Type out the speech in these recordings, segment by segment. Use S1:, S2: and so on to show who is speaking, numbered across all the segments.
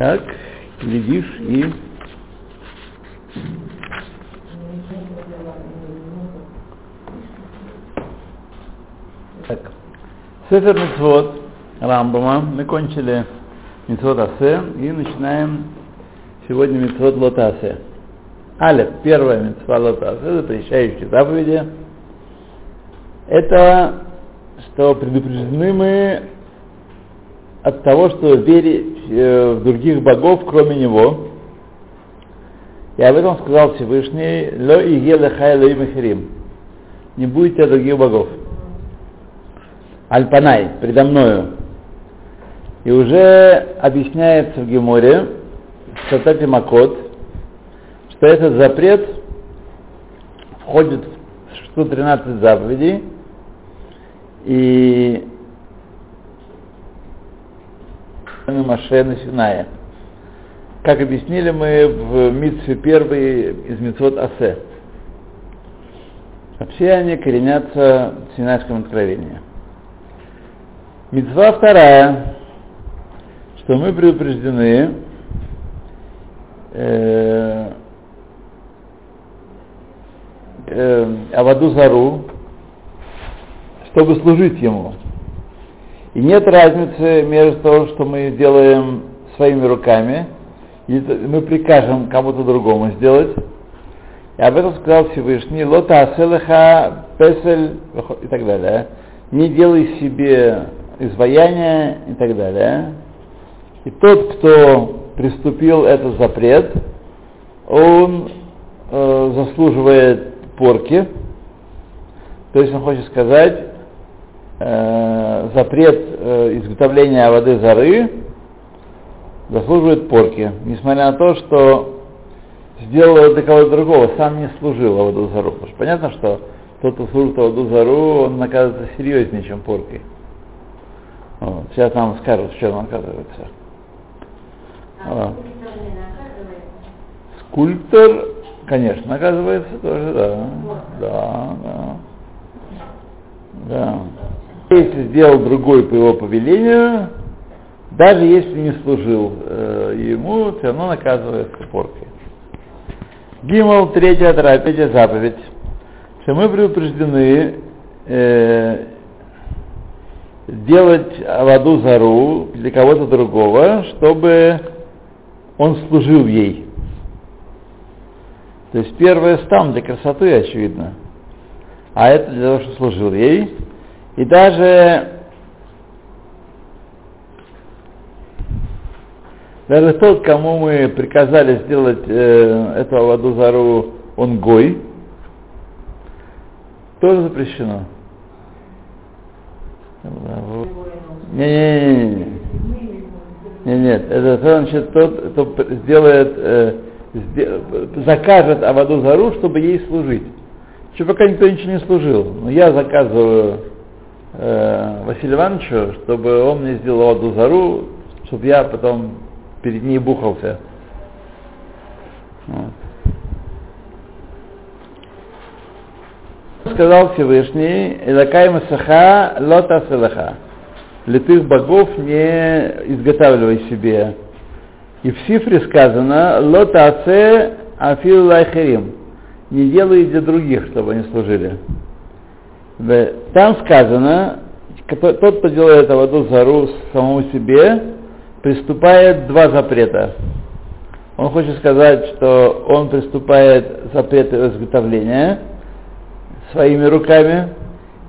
S1: Так, глядишь и... Так. Сефер Митцвот Рамбама. Мы кончили Митцвот Асе и начинаем сегодня Митцвот Лотасе. Алев, первая Митцва Лотасе, запрещающие заповеди. Это, что предупреждены мы от того, что верить э, в других богов, кроме Него. И об этом сказал Всевышний, «Ло и лехай ло и Не будете других богов. Альпанай, предо мною. И уже объясняется в Геморе, в Сатате Макот, что этот запрет входит в 113 заповедей, и Маше на Синае. Как объяснили мы в Митсве первый из Митцвот Асе. Все они коренятся в Синайском откровении. Митцва вторая, что мы предупреждены э, э, Аваду Зару, чтобы служить ему. И нет разницы между того, что мы делаем своими руками, и мы прикажем кому-то другому сделать. И об этом сказал Всевышний, лота аселеха песель и так далее. Не делай себе изваяния и так далее. И тот, кто приступил этот запрет, он э, заслуживает порки. То есть он хочет сказать, э, запрет э, изготовления воды зары заслуживает порки, несмотря на то, что сделал для кого-то другого, сам не служил воду зару. Потому что понятно, что тот, кто служит воду зару, он наказывается серьезнее, чем поркой. Вот. Сейчас нам скажут, что он наказывается. А, скульптор, конечно, наказывается тоже, да. Да, да. Да. Если сделал другой по его повелению, даже если не служил э, ему, все равно наказывается поркой. Гимал, третья, третья заповедь, что мы предупреждены э, делать воду зару для кого-то другого, чтобы он служил ей. То есть первое стан для красоты, очевидно. А это для того, чтобы служил ей. И даже, даже тот, кому мы приказали сделать э, эту Авадузару, он гой, тоже запрещено. Не-не-не. Нет, нет, это значит тот, кто сделает, э, закажет Аваду Зару, чтобы ей служить. Еще пока никто ничего не служил. Но я заказываю э, Василию Ивановичу, чтобы он мне сделал одну зару, чтобы я потом перед ней бухался. Вот. Сказал Всевышний, Элакай Масаха Лота Селаха. Литых богов не изготавливай себе. И в Сифре сказано, Лота Аце Афил Лайхерим. Не делай для других, чтобы они служили. Там сказано, тот, кто делает Аваду Зару самому себе, приступает два запрета. Он хочет сказать, что он приступает запрет изготовления своими руками,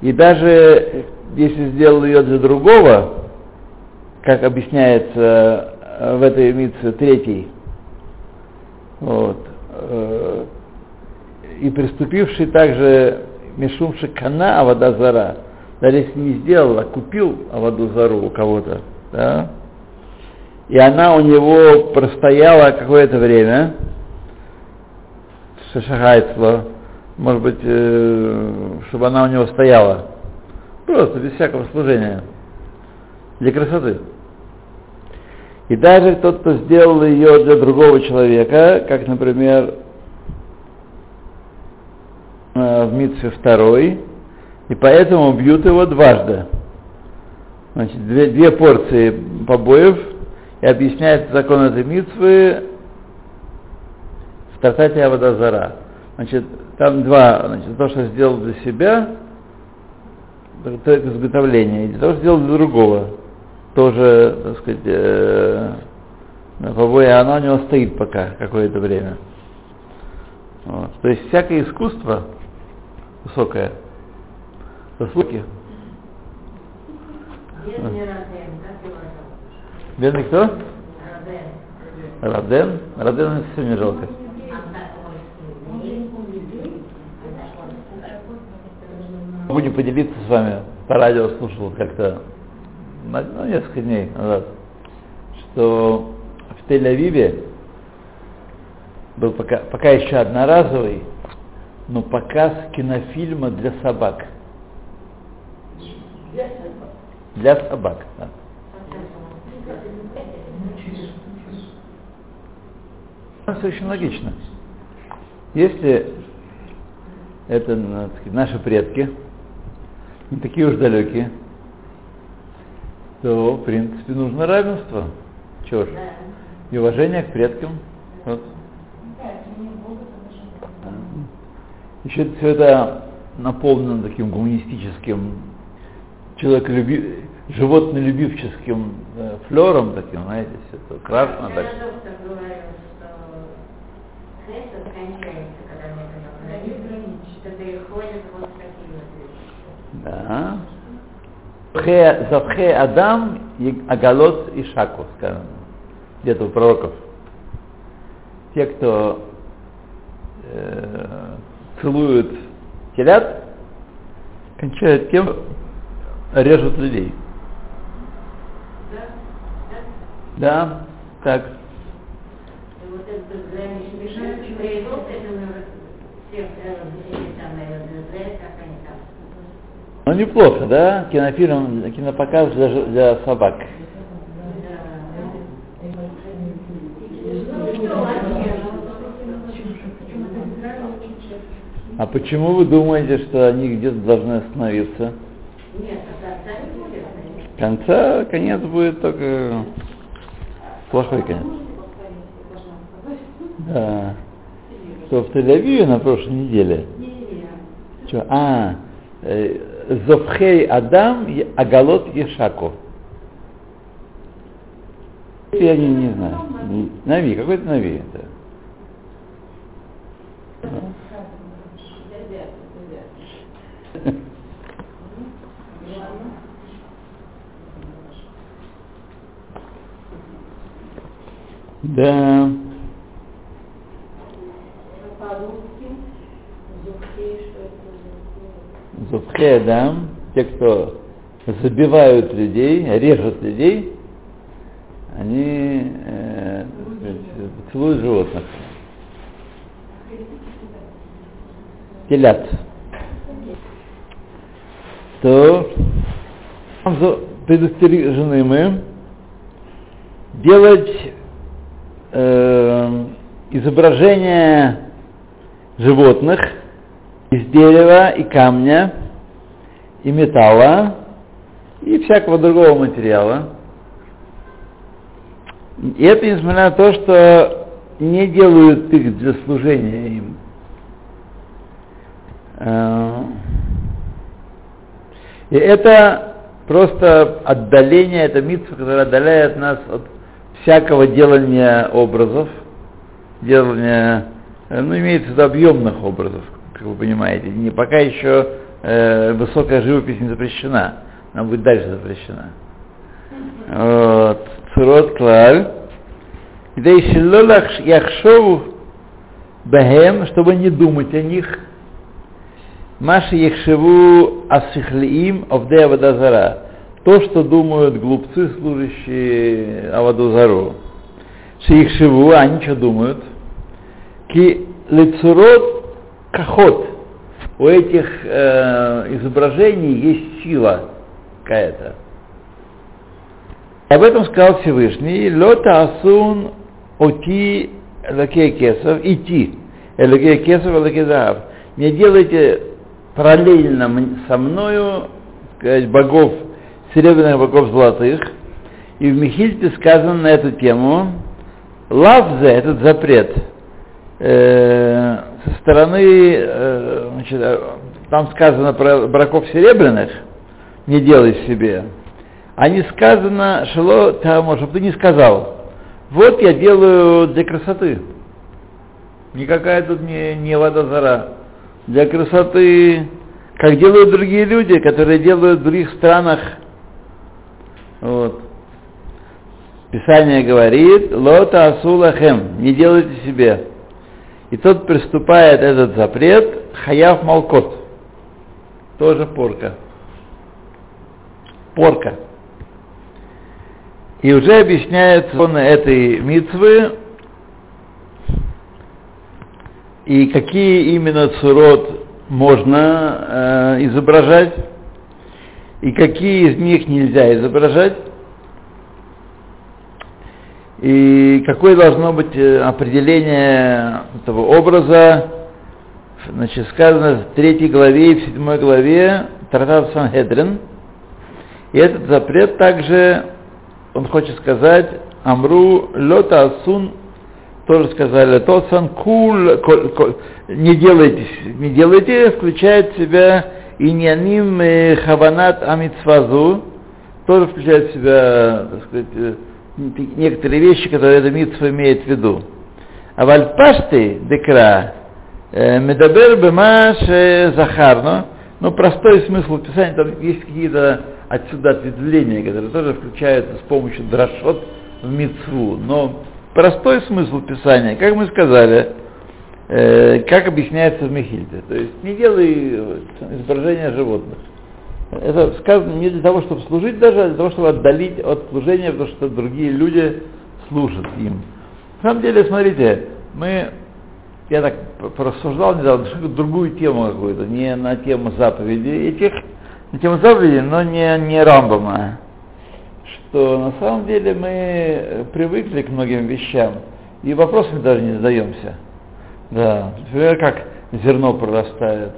S1: и даже если сделал ее для другого, как объясняется э, в этой митце третий, вот, э, и приступивший также Мишум Шикана Авадазара, даже если не сделал, а купил Авадузару у кого-то, да, и она у него простояла какое-то время, шашахайцла, может быть, э, чтобы она у него стояла, просто без всякого служения, для красоты. И даже тот, кто сделал ее для другого человека, как, например, Э, в Митсве второй, и поэтому бьют его дважды. Значит, две, две порции побоев, и объясняет закон этой митвы в Тартате Авадазара. Значит, там два, значит, то, что сделал для себя, это изготовление, и то, что сделал для другого. Тоже, так сказать, э, побоя, оно у него стоит пока какое-то время. Вот. То есть всякое искусство высокое, заслуги. Бедный кто? Раден. Раден совсем не жалко. Будем поделиться с вами. По радио слушал как-то ну, несколько дней назад, что в Тель-Авиве был пока, пока еще одноразовый, но показ кинофильма для собак. Для собак, да. Это очень логично. Если это ну, сказать, наши предки, не такие уж далекие, то, в принципе, нужно равенство. Чего ж? И уважение к предкам. Вот. Еще все это наполнено таким гуманистическим, человеколюби... животнолюбивческим э, флером таким, знаете, все это красно. Так. Да. Завхе Адам и Агалот и Шаку, сказано, где-то у пророков. Те, кто э, целуют телят, кончают тем, режут людей. Да? Да, так. Ну неплохо, да? Кинофильм, кинопоказ для, для собак. А почему вы думаете, что они где-то должны остановиться? Нет, конца не будет. Конца, конец будет только плохой конец. Да. Что в Тель-Авиве на прошлой неделе? Что? А, э, Зовхей Адам Агалот Ешако. Я не, не знаю. Нави, какой-то Нави. Да. Да. Зубхе Адам, те, кто забивают людей, режут людей, они э, целуют животных. Телят. То предостережены мы делать э, изображения животных из дерева и камня, и металла, и всякого другого материала. И это несмотря на то, что не делают их для служения им. Э, и это просто отдаление, это митцва, которая отдаляет нас от всякого делания образов, делания, э, ну, имеется в виду объемных образов, как вы понимаете. Не, пока еще э, высокая живопись не запрещена, она будет дальше запрещена. Вот. Цурот клаль. Яхшову бахем, чтобы не думать о них. Маши яхшеву асихлиим овдея водозара то, что думают глупцы, служащие Авадузару. Шиихшиву, а они что думают? Ки лицурот кахот. У этих э, изображений есть сила какая-то. Об этом сказал Всевышний, лота асун оти лакей кесов, идти, лакей кесов, лакей Не делайте параллельно со мною сказать, богов серебряных богов золотых, И в Михильте сказано на эту тему, лавзе, этот запрет, э, со стороны, э, значит, там сказано про браков серебряных, не делай себе, а не сказано, шело тому, чтобы ты не сказал, вот я делаю для красоты. Никакая тут не, не вода зара. Для красоты, как делают другие люди, которые делают в других странах. Вот. Писание говорит, лота асулахем, не делайте себе. И тот приступает этот запрет, хаяв малкот. Тоже порка. Порка. И уже объясняет он этой митвы, и какие именно цурот можно э, изображать, и какие из них нельзя изображать, и какое должно быть э, определение этого образа, значит, сказано в третьей главе и в седьмой главе Тратат Санхедрин. И этот запрет также, он хочет сказать, Амру Лота Асун, тоже сказали, Тосан Кул, не делайте, не делайте, включает в себя Иньяним Хаванат Амитсвазу, тоже включает в себя, так сказать, э, некоторые вещи, которые эта митцва имеет в виду. А вальпашты декра э, медабер бемаш захарно, ну простой смысл писания, там есть какие-то отсюда ответвления, которые тоже включаются с помощью драшот в митцву, но простой смысл писания, как мы сказали, э, как объясняется в Мехильде. То есть не делай изображения животных. Это сказано не для того, чтобы служить даже, а для того, чтобы отдалить от служения, потому что другие люди служат им. На самом деле, смотрите, мы, я так порассуждал недавно, другую тему какую-то, не на тему заповедей этих, на тему заповедей, но не, не Рамбама, что на самом деле мы привыкли к многим вещам, и вопросами даже не задаемся. Да, например, как зерно прорастает,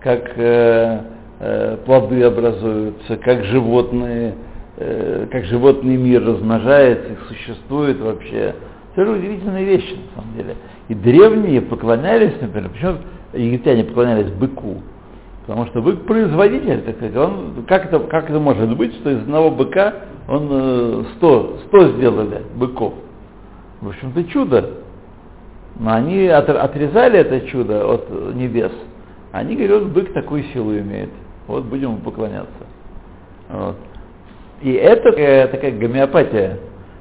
S1: как э, Э, плоды образуются, как животные, э, как животный мир размножается, существует вообще. Это удивительные вещи, на самом деле. И древние поклонялись, например, почему египтяне поклонялись быку? Потому что бык производитель, так сказать, он, как, это, как это может быть, что из одного быка он 100, э, 100 сделали быков? В общем-то чудо. Но они отрезали это чудо от небес. Они говорят, бык такую силу имеет вот будем поклоняться. Вот. И это такая, такая гомеопатия,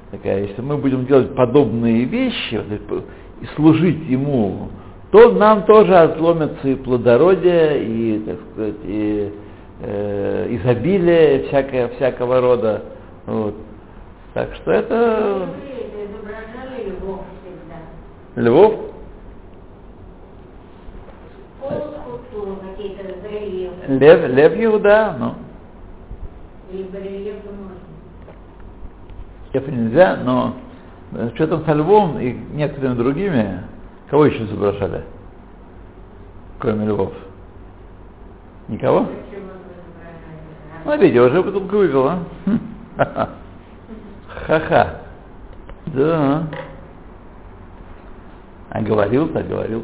S1: такая, если мы будем делать подобные вещи вот, и служить ему, то нам тоже отломятся и плодородие, и, так сказать, и э, изобилие всякое, всякого рода. Вот. Так что это... Львов? Лев, Лев Иуда, ну. Лев нельзя, но что там со львом и некоторыми другими, кого еще изображали, кроме львов? Никого? Ну, видите, уже потом вывел, а? Ха-ха. Да. А говорил, так говорил.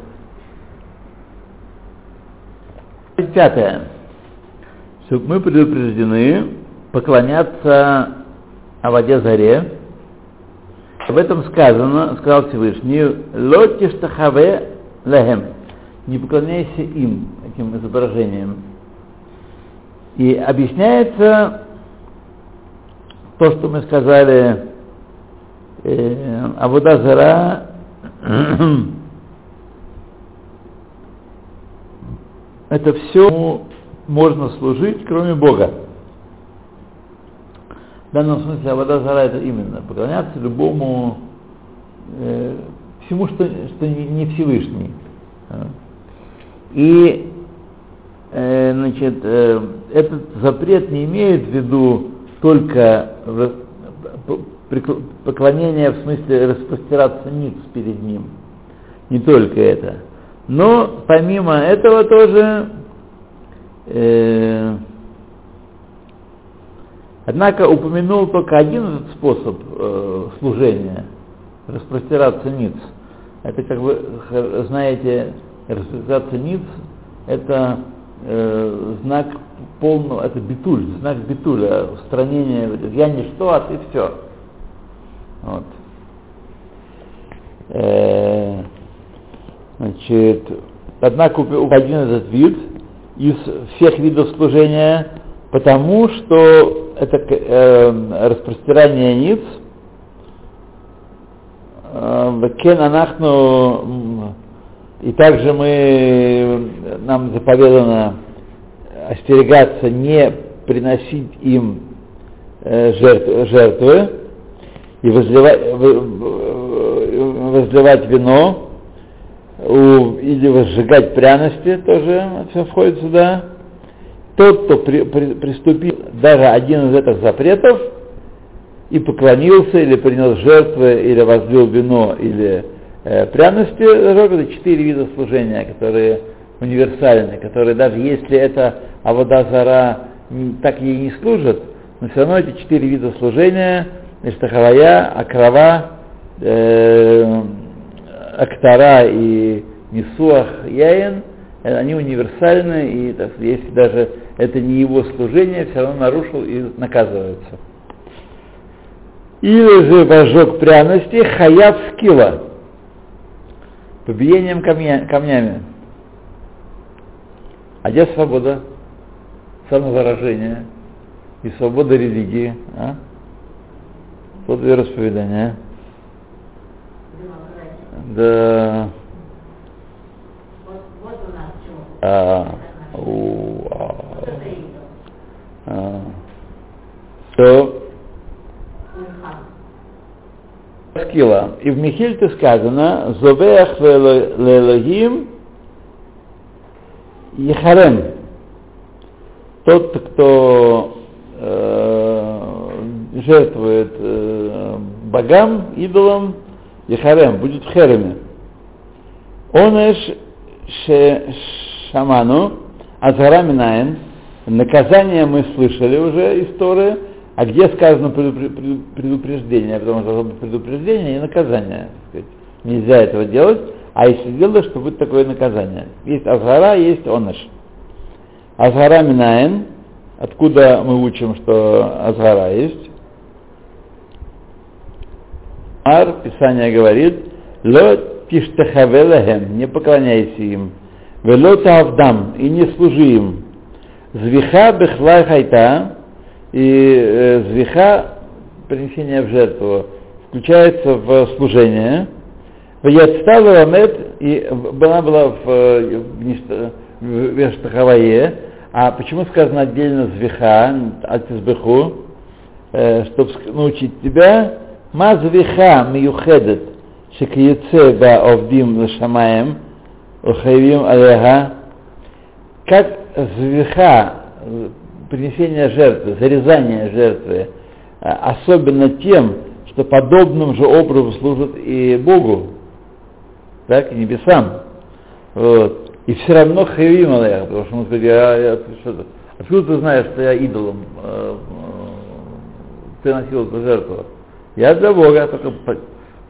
S1: Пятое. Чтобы мы предупреждены поклоняться о воде заре. Об этом сказано, сказал Всевышний, лоти штахаве лехем. Не поклоняйся им, этим изображением. И объясняется то, что мы сказали, э, Авода Зара это все можно служить, кроме Бога. В данном смысле Авода Зара это именно поклоняться любому, э, всему, что, что не Всевышний. И э, значит, э, этот запрет не имеет в виду только поклонение в смысле распростираться ниц перед ним. Не только это. Но помимо этого тоже э, Однако упомянул только один этот способ э, служения, распростираться ниц. Это, как вы знаете, распростираться ниц – это э, знак полного, это битуль, знак битуля, устранение, я ничто, а ты все. Вот. Э, значит, однако один этот вид из всех видов служения, потому что это э, распростирание ниц, э, кен анахну, и также мы, нам заповедано остерегаться не приносить им э, жертв, жертвы и возливать, возливать вино или возжигать пряности, тоже все входит сюда. Тот, кто при, при, приступил даже один из этих запретов и поклонился, или принес жертвы, или возлил вино, или э, пряности, это четыре вида служения, которые универсальны, которые даже если это Авода Зара так ей не служит, но все равно эти четыре вида служения, Иштахавая, Акрава, э, Актара и Нисуах Яин, они универсальны, и так, если даже это не его служение, все равно нарушил и наказывается. Или же вожок пряности хаяв скилла, побиением камня, камнями. А где свобода? самовыражения и свобода религии, а? Свобода вероисповедания. Да. А, у, а, а. То Скила. И в Михильте сказано, Зовех лелогим Ехарем тот, кто э, жертвует э, богам, идолам, Ехарем, будет в Хереме. Онеш шаману, азара минаен, наказание мы слышали уже из Торы, а где сказано предупреждение, потому что должно быть предупреждение и наказание. Нельзя этого делать, а если делаешь, то будет такое наказание. Есть азара, есть оныш. Азгара Минаин, откуда мы учим, что Азгара есть. Ар, Писание говорит, Ло тиштахавелахем, не поклоняйся им. Вело тавдам, и не служи им. Звиха бехлай хайта, и э, звиха, принесение в жертву, включается в служение. В Яцтава Рамет, и была была в, в, Вештахавае. А почему сказано отдельно звиха, альтизбеху, э, чтобы научить тебя, звиха миюхедет, шекиеце ба овдим лашамаем, ухаевим алеха, как звиха, принесение жертвы, зарезание жертвы, особенно тем, что подобным же образом служит и Богу, так, и небесам. Вот. И все равно хаявим алех, потому что он говорит, я, я, что, откуда ты знаешь, что я идолом э, приносил эту жертву? Я для Бога, только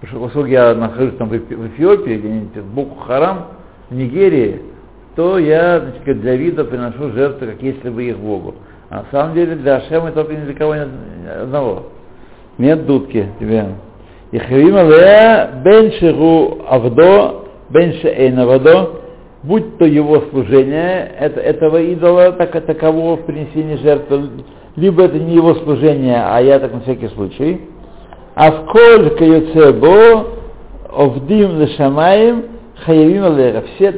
S1: поскольку я нахожусь там в Эфиопии, где-нибудь в Боку Харам, в Нигерии, то я значит, для вида приношу жертвы, как если бы их Богу. А на самом деле для Ашема только ни для кого нет одного. Нет дудки тебе. И Хавима бен шеру авдо, бен шеэйн авдо, будь то его служение, это, этого идола, так, такового в принесении жертвы, либо это не его служение, а я так на всякий случай. А в коль каюцебо, овдим лешамаем, хаявим алеха. Все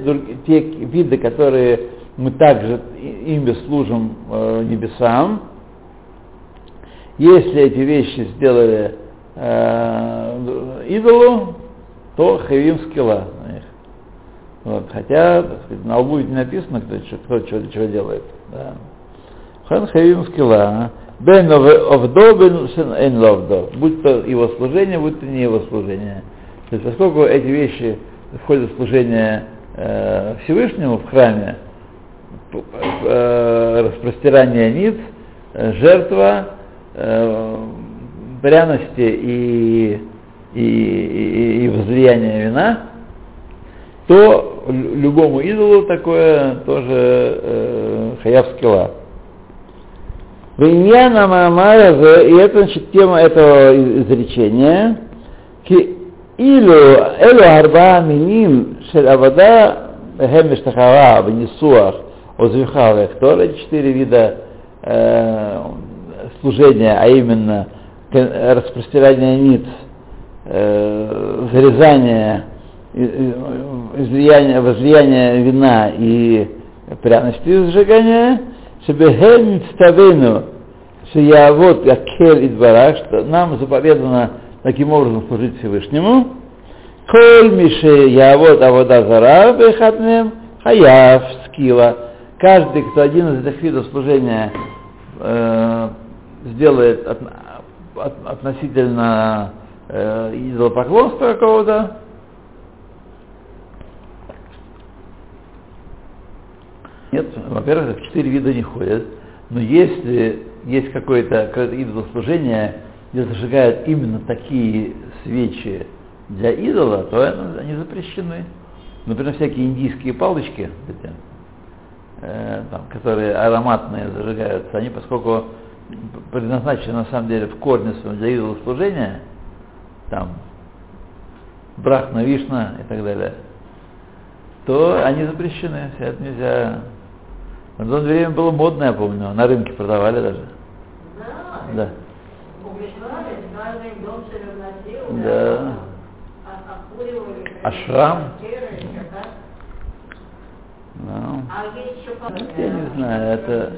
S1: те виды, которые мы также ими служим э, небесам, если эти вещи сделали э, идолу, то хаявим скилла. Вот, хотя, так сказать, на лбу не написано, кто, кто, кто что, что делает. Да. Хан Хавим Скилла. Бен овдо, бен эн ловдо. Будь то его служение, будь то не его служение. То есть, поскольку эти вещи входят в служение э, Всевышнему в храме, э, распростирание ниц, э, жертва, э, пряности и, и, и, и возлияния вина, то любому идолу такое тоже э, хаяв скилла. Виньяна Мамара, и это значит тема этого изречения, Илю элю арба миним шель авада хем миштахава в нисуах озвихава эхтор, четыре вида э, служения, а именно распространение ниц, э, зарезание, излияние, возлияние вина и пряности сжигания, Шебехем ставену, что я вот акель и двора, что нам заповедано таким образом служить Всевышнему. Коль мише я вот авода зара бехатнем хаяв скила. Каждый, кто один из этих видов служения э, сделает от, от, относительно э, идолопоклонства какого-то, Нет, во-первых, четыре вида не ходят. Но если есть какое-то какое идолослужение, где зажигают именно такие свечи для идола, то они запрещены. Например, всякие индийские палочки, эти, э, там, которые ароматные зажигаются, они, поскольку предназначены на самом деле в корне своем для идолослужения, там, брахна, вишна и так далее, то они запрещены, это нельзя в то время было модно, я помню, на рынке продавали даже.
S2: Да.
S1: Да.
S2: А-
S1: шрам? Ну,
S2: А
S1: я не знаю, это...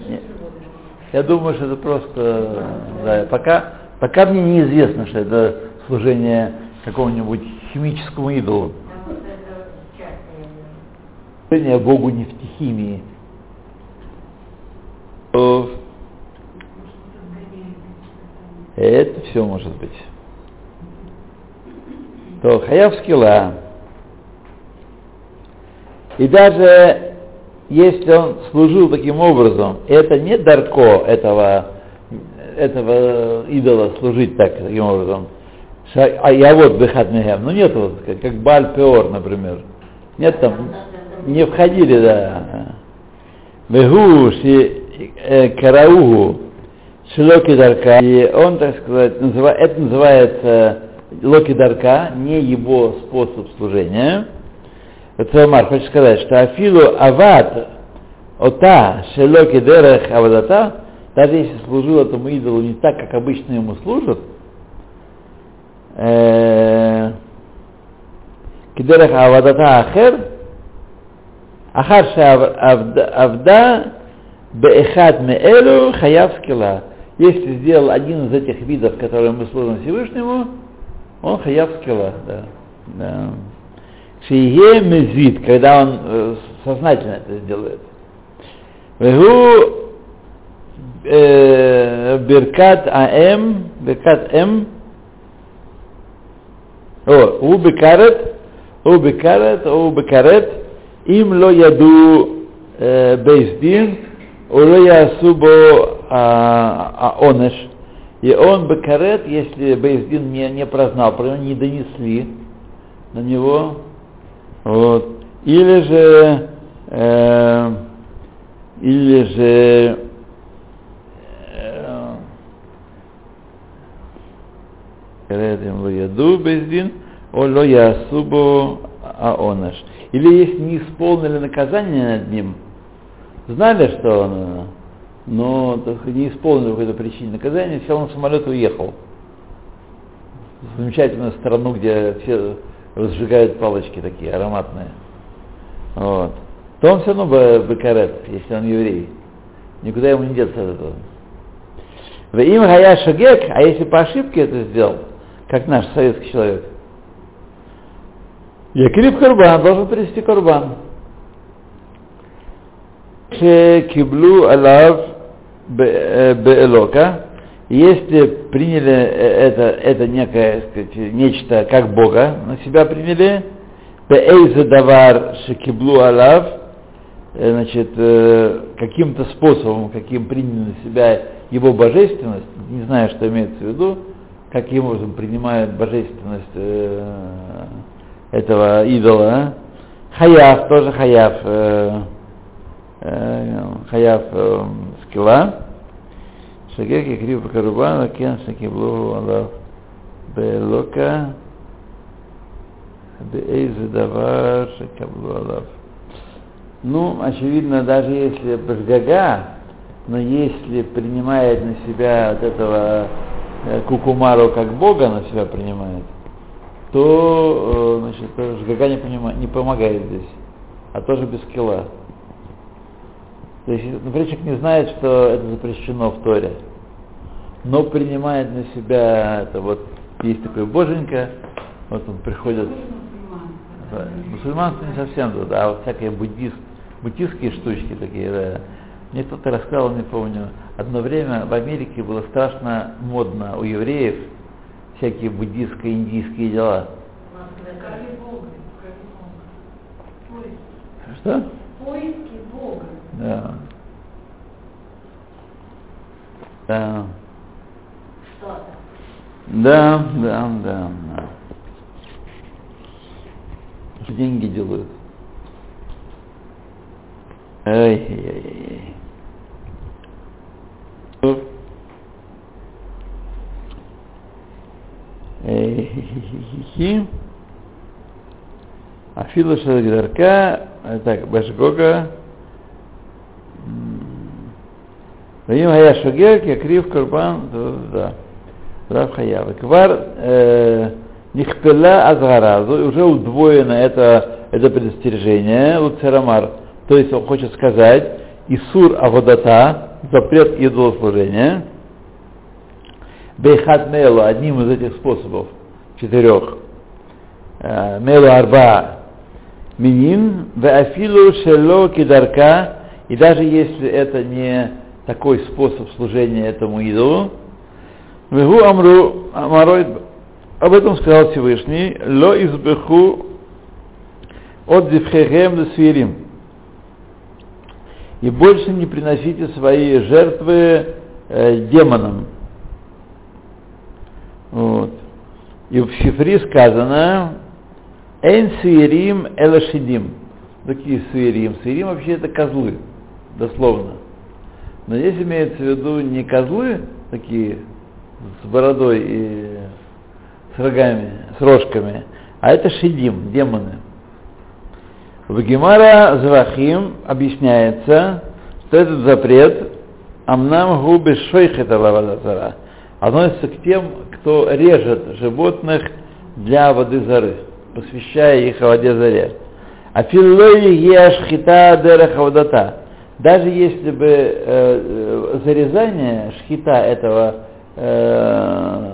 S1: Я думаю, что это просто... Да, пока, пока мне неизвестно, что это служение какому-нибудь химическому идолу. Служение Богу нефтехимии. То Это все может быть. То хаяв скилла. И даже если он служил таким образом, это не дарко этого, этого идола служить так, таким образом. А я вот бехат мегем. Ну нет вот, как, как Баль Пеор, например. Нет там, не входили, да. Вегу ши э, караугу шилоки дарка. И он, так сказать, называ- это называется локи дарка, не его способ служения. Это Амар хочет сказать, что Афилу Ават Ота Шелоки Дерех Авадата, даже если служил этому идолу не так, как обычно ему служат, э, Кидерех Авадата Ахер, Ахар Авда Беэхат Меэлю Хаяв Скила. Если сделал один из этих видов, которые мы служим Всевышнему, он Хаяв Скила, да. да. Шие мезит, когда он э, сознательно это сделает. Вегу э, Беркат АМ, Беркат М, о, у Бекарет, у Бекарет, у Бекарет, им ло яду э, бейздин, у ло ясу бо а. И он Бекарет, если бейздин не, не прознал, про него не донесли на него, вот. Или же, э, или же, Каретим ло яду бездин, о ло ясубо аонаш. Или если не исполнили наказание над ним, знали, что он, но так, не исполнили по какой-то причине наказания, сел на самолет и уехал. В замечательную страну, где все разжигают палочки такие ароматные. Вот. То он все равно бы бекарет, если он еврей. Никуда ему не деться от этого. В им гая шагек, а если по ошибке это сделал, как наш советский человек, Якрив Карбан должен принести Карбан. Киблу Алав Беэлока, если приняли это, это некое, сказать, нечто как Бога на себя приняли, Беэйза Давар Шекиблу Алав, значит, каким-то способом, каким приняли на себя его божественность, не знаю, что имеется в виду, каким образом принимают божественность э, этого идола. а? Хаяв, тоже хаяв, э, скилла. Шагек и крив карубана, кен шакиблу алав белока, бейзе давар шакаблу алав. Ну, очевидно, даже если Башгага, но если принимает на себя вот этого э, Кукумару как Бога на себя принимает, то э, значит, Башгага не, понима- не помогает здесь, а тоже без кила. То есть, например, человек не знает, что это запрещено в Торе, но принимает на себя это вот, есть такой боженька, вот он приходит, да, мусульманство не совсем туда, а вот всякие буддист, буддистские штучки такие, да. Мне кто-то рассказал, не помню, одно время в Америке было страшно модно у евреев всякие буддистско-индийские дела. Что? Да. Да. Да, да, да, да. Деньги делают. Ай-яй-яй. Афила Шадгарка, так, Башгога, Хая Шагер, Якрив Курбан, да, Рав Хаява. Квар Нихпела Азгаразу, уже удвоено это, это предостережение, Луцерамар. То есть он хочет сказать, Исур Аводата, запрет идолослужения, Бейхат Мелу, одним из этих способов, четырех, Мелу Арба, Минин, Веафилу Шело Кидарка, и даже если это не такой способ служения этому идолу, Вегу Амру Амарой, об этом сказал Всевышний, Ло избеху от Зевхехем Свирим. И больше не приносите свои жертвы э, демонам. Вот. И в Сифри сказано, Эйн Суирим Элашидим. Такие Суирим. Суирим вообще это козлы, дословно. Но здесь имеется в виду не козлы, такие с бородой и с рогами, с рожками, а это шидим, демоны. В Гемара Звахим объясняется, что этот запрет Амнам губы шойхета лавадазара относится к тем, кто режет животных для воды зары, посвящая их воде заре. А филлой ешхита дерехавдата. Даже если бы э, зарезание шхита этого, э,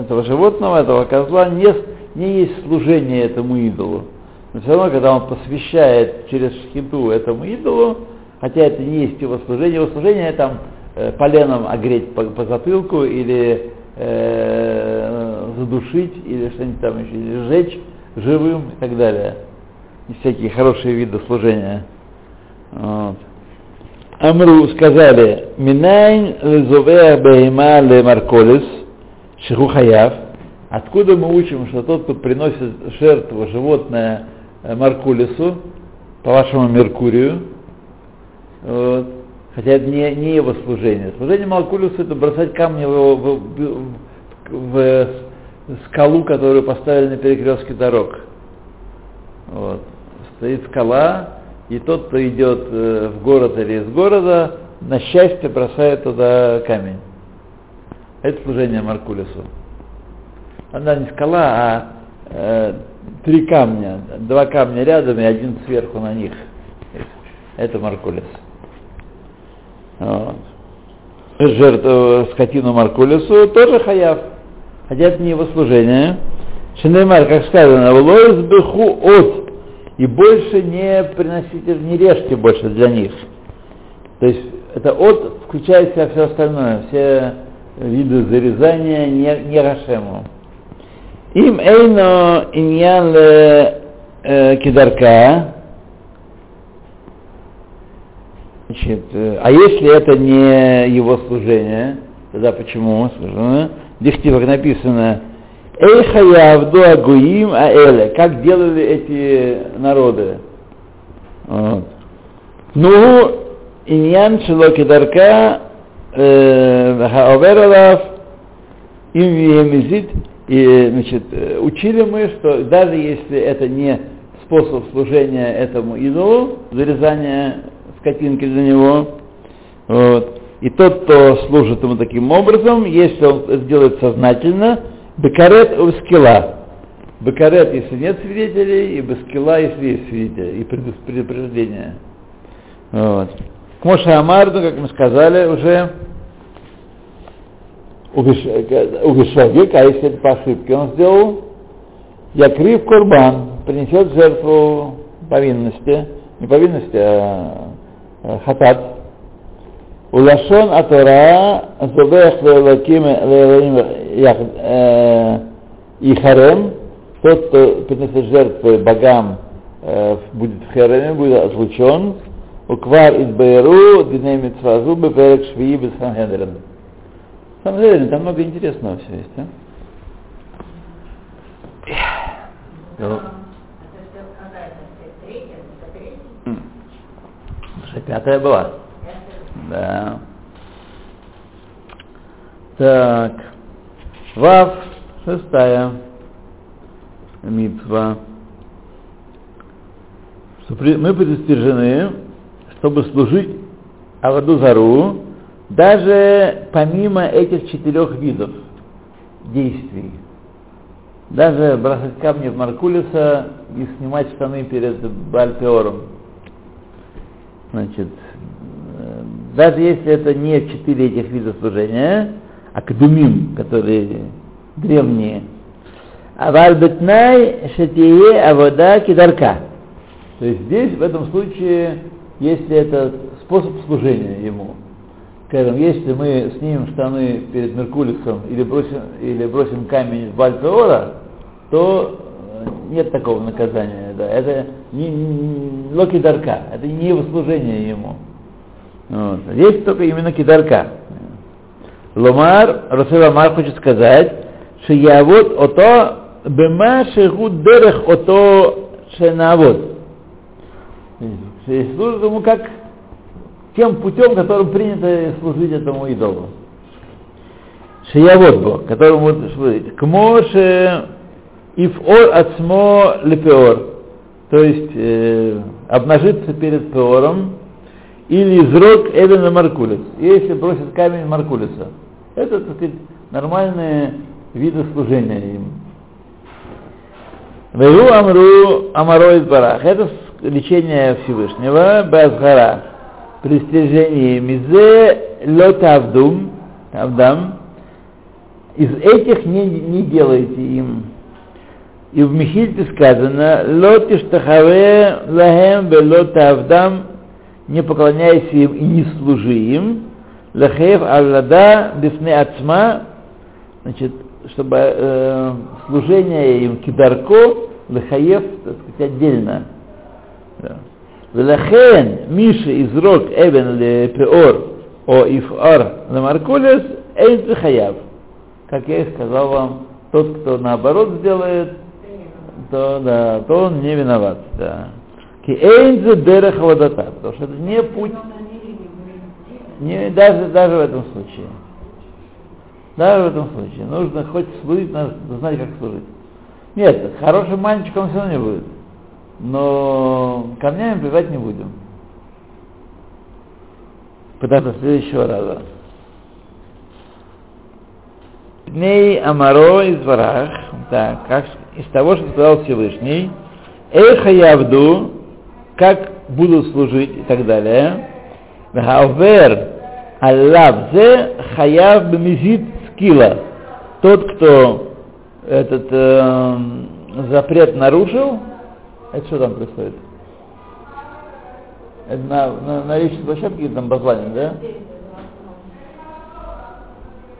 S1: этого животного, этого козла не, не есть служение этому идолу. Но все равно, когда он посвящает через шхиту этому идолу, хотя это не есть его служение, его служение там э, поленом огреть по, по затылку или э, задушить, или что-нибудь там еще, или сжечь живым и так далее. И всякие хорошие виды служения. Вот. Амру сказали, Минайн лезовех бейма ле марколис, шиху хаяв. Откуда мы учим, что тот, кто приносит жертву животное Маркулису, по вашему Меркурию, вот, хотя это не, не его служение. Служение Маркулису это бросать камни в, в, в, в скалу, которую поставили на перекрестке дорог. Вот. Стоит скала, и тот, кто идет в город или из города, на счастье бросает туда камень. Это служение Маркулису. Она не скала, а э, три камня, два камня рядом и один сверху на них. Это Маркулис. Вот. Жертву скотину Маркулису тоже хаяв. Хотя это не его служение. Шинеймар, как сказано, влоис беху от. И больше не приносите, не режьте больше для них. То есть это от включает в себя все остальное, все виды зарезания не, не рашему. Им эйно иньян кидарка, Значит, э, а если это не его служение, тогда почему? Дихти, как написано, Эйха явду агуим аэле, как делали эти народы. Вот. Ну, иньян шелоки дарка хаовералав им виемизит, и, значит, учили мы, что даже если это не способ служения этому идолу, зарезания скотинки для него, вот, и тот, кто служит ему таким образом, если он это делает сознательно, бекарет у скилла. Бекарет, если нет свидетелей, и бескила, если есть свидетели, и предупреждение. Вот. К Амарду, как мы сказали уже, у Гешагик, а если это по ошибке он сделал, Якрив Курбан принесет жертву повинности, не повинности, а, а хатат. Улашон Атора Зубех Лелаким Ихарем, тот, кто принесет жертву богам, э, будет в Хереме, будет отлучен, Уквар из Байру, Диней Митсвазу, Беперек Швии, Бесханхедрен. самом деле, там много интересного все есть, а? Ну. Пятая была. Да. Так. Вав, шестая. Митва. Мы предостережены, чтобы служить Аваду Зару, даже помимо этих четырех видов действий. Даже бросать камни в Маркулиса и снимать штаны перед Бальпеором. Значит, даже если это не четыре этих вида служения, а кадумим, которые древние, а вальбетнай шатие авода кидарка. То есть здесь, в этом случае, если это способ служения ему, скажем, если мы снимем штаны перед Меркулисом или бросим, или бросим камень в Бальпеора, то э, нет такого наказания. Да. Это не, не локи дарка, это не его служение ему. Вот. Здесь только именно кидарка. Ломар, Расул Амар хочет сказать, что я вот ото бема шеху дерех ото шенавод. Служит ему как тем путем, которым принято служить этому идолу. Шиявод Бог, которому служить. Кмоше ифор ацмо лепеор, то есть э, обнажиться перед пеором, или изрок Эвена Маркулис, если бросит камень Маркулиса. Это, так сказать, нормальные виды служения им. Вейу Амру Амаро Барах. Это лечение Всевышнего, Базгара при стяжении мизе лотавдум, тавдам, из этих не, не делайте им. И в Михильте сказано, лотиштахаве лахем велотавдам, не поклоняйся им и не служи им, лехев аллада бифне ацма, значит, чтобы э, служение им кидарко, лехаев, так сказать, отдельно. Да. Велахен Миши изрок ле Лепеор о Ифар Ламаркулес Эйн Хаяв. Как я и сказал вам, тот, кто наоборот сделает, то, да, то он не виноват. Да. Ки эйнзе дерех водота, потому что это не путь, не, даже, даже в этом случае. Даже в этом случае. Нужно хоть служить, надо знать, как служить. Нет, хорошим мальчиком все равно не будет но камнями плевать не будем. Потому что следующего раза. Ней Амаро из Варах, так, как из того, что сказал Всевышний, Эха Явду, как буду служить и так далее. Хаувер Аллавзе Хаяв Бемизит Скила. Тот, кто этот э, запрет нарушил, это что там происходит? Это на, на, на личной площадке там послание, да?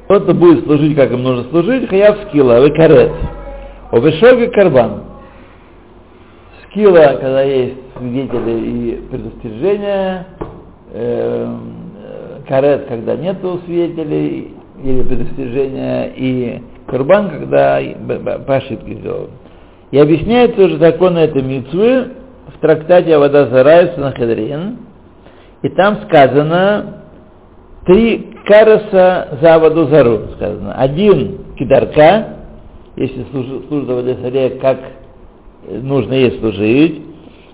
S1: Кто-то будет служить, как им нужно служить, хаяв скилла, вы карет. Обешога карбан. Скилла, когда есть свидетели и предостережения, э, карет, когда нету свидетелей или предостережения, и курбан, когда по ошибке сделал. И объясняет тоже законы этой митцвы в трактате Авада Зарай Санхедрин, и там сказано три караса за Аваду Зару, сказано. Один кидарка, если служит, служит Заре, как нужно ей служить.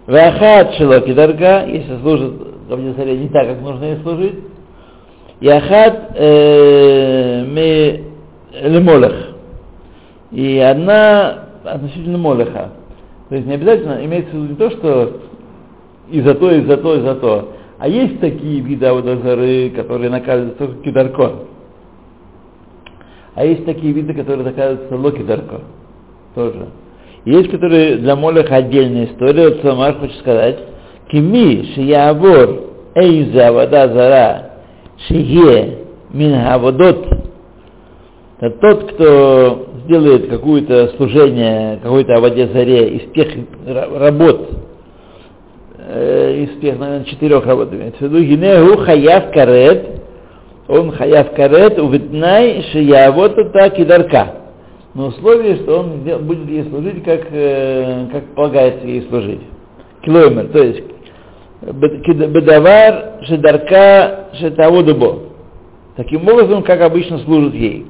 S1: Вахат шело кидарка, если служит Авада Заре не так, как нужно ей служить. И ахат э, ми лемолах. И одна относительно молеха. То есть не обязательно имеется в виду не то, что и за то, и за то, и за то. А есть такие виды аудозары, которые наказываются только кидарко. А есть такие виды, которые наказываются локидарко. Тоже. Есть, которые для молеха отдельная история. Вот Самар хочет сказать, кими шиявор эйза вода зара шие мин аводот. Это тот, кто сделает какое-то служение, какой-то Аваде Заре из тех работ, э, из тех, наверное, четырех работ, имеется в виду, Гинегу Хаяв Карет, он Хаяв Карет, увитнай Шиявота так и дарка. Но условие, что он будет ей служить, как, э, как полагается ей служить. Километр, то есть бедавар шедарка шетаводубо. Таким образом, как обычно служит ей.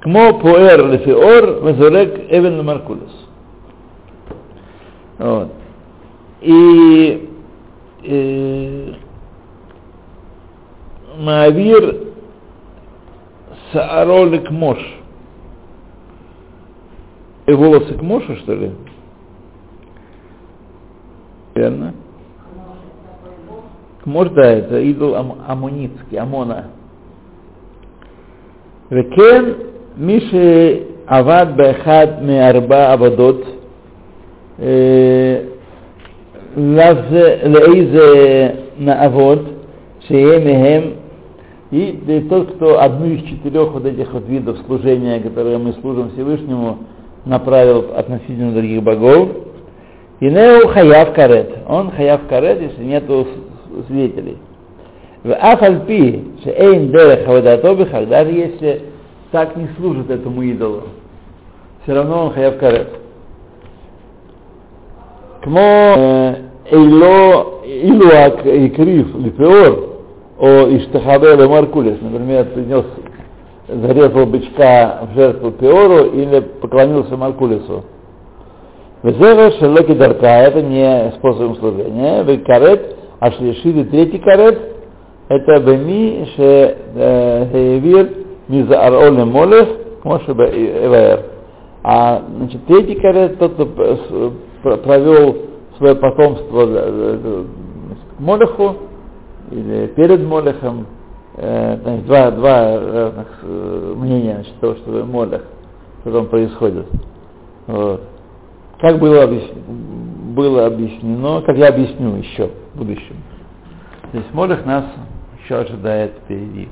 S1: Кмо поэр лефиор мезорек эвен маркулес. И э, Маавир Саароль к Мош. И волосы к Моше, что ли? Верно? К Моше, да, это идол ам- амунитский, Амона. Векен Миши Авад Бехад Меарба Авадот э, Лейзе Наавод Шеемехем и тот, кто одну из четырех вот этих вот видов служения, которые мы служим Всевышнему, направил относительно других богов. И Нео хаяв карет. Он хаяв карет, если нет свидетелей. В афальпи, что эйн дерех хавадатобихах, даже если так не служит этому идолу, все равно он хаяв карет. Кмо эйло илуак икрив липеор, о иштахабе маркулес, например, принес зарезал бычка в жертву Пеору или поклонился Маркулесу. Везева шелоки дарка, это не способом служения. Вы карет, а шлишили третий карет, это беми ше хеевир Мизаароле Молех, Моше Эваэр. А значит, третий карет, тот, кто провел свое потомство к Молеху, или перед Молехом, э, значит, два, два разных э, мнения значит, того, что Молех, что там происходит. Вот. Как было объяснено, было объяснено, как я объясню еще в будущем. То есть Молех нас еще ожидает впереди.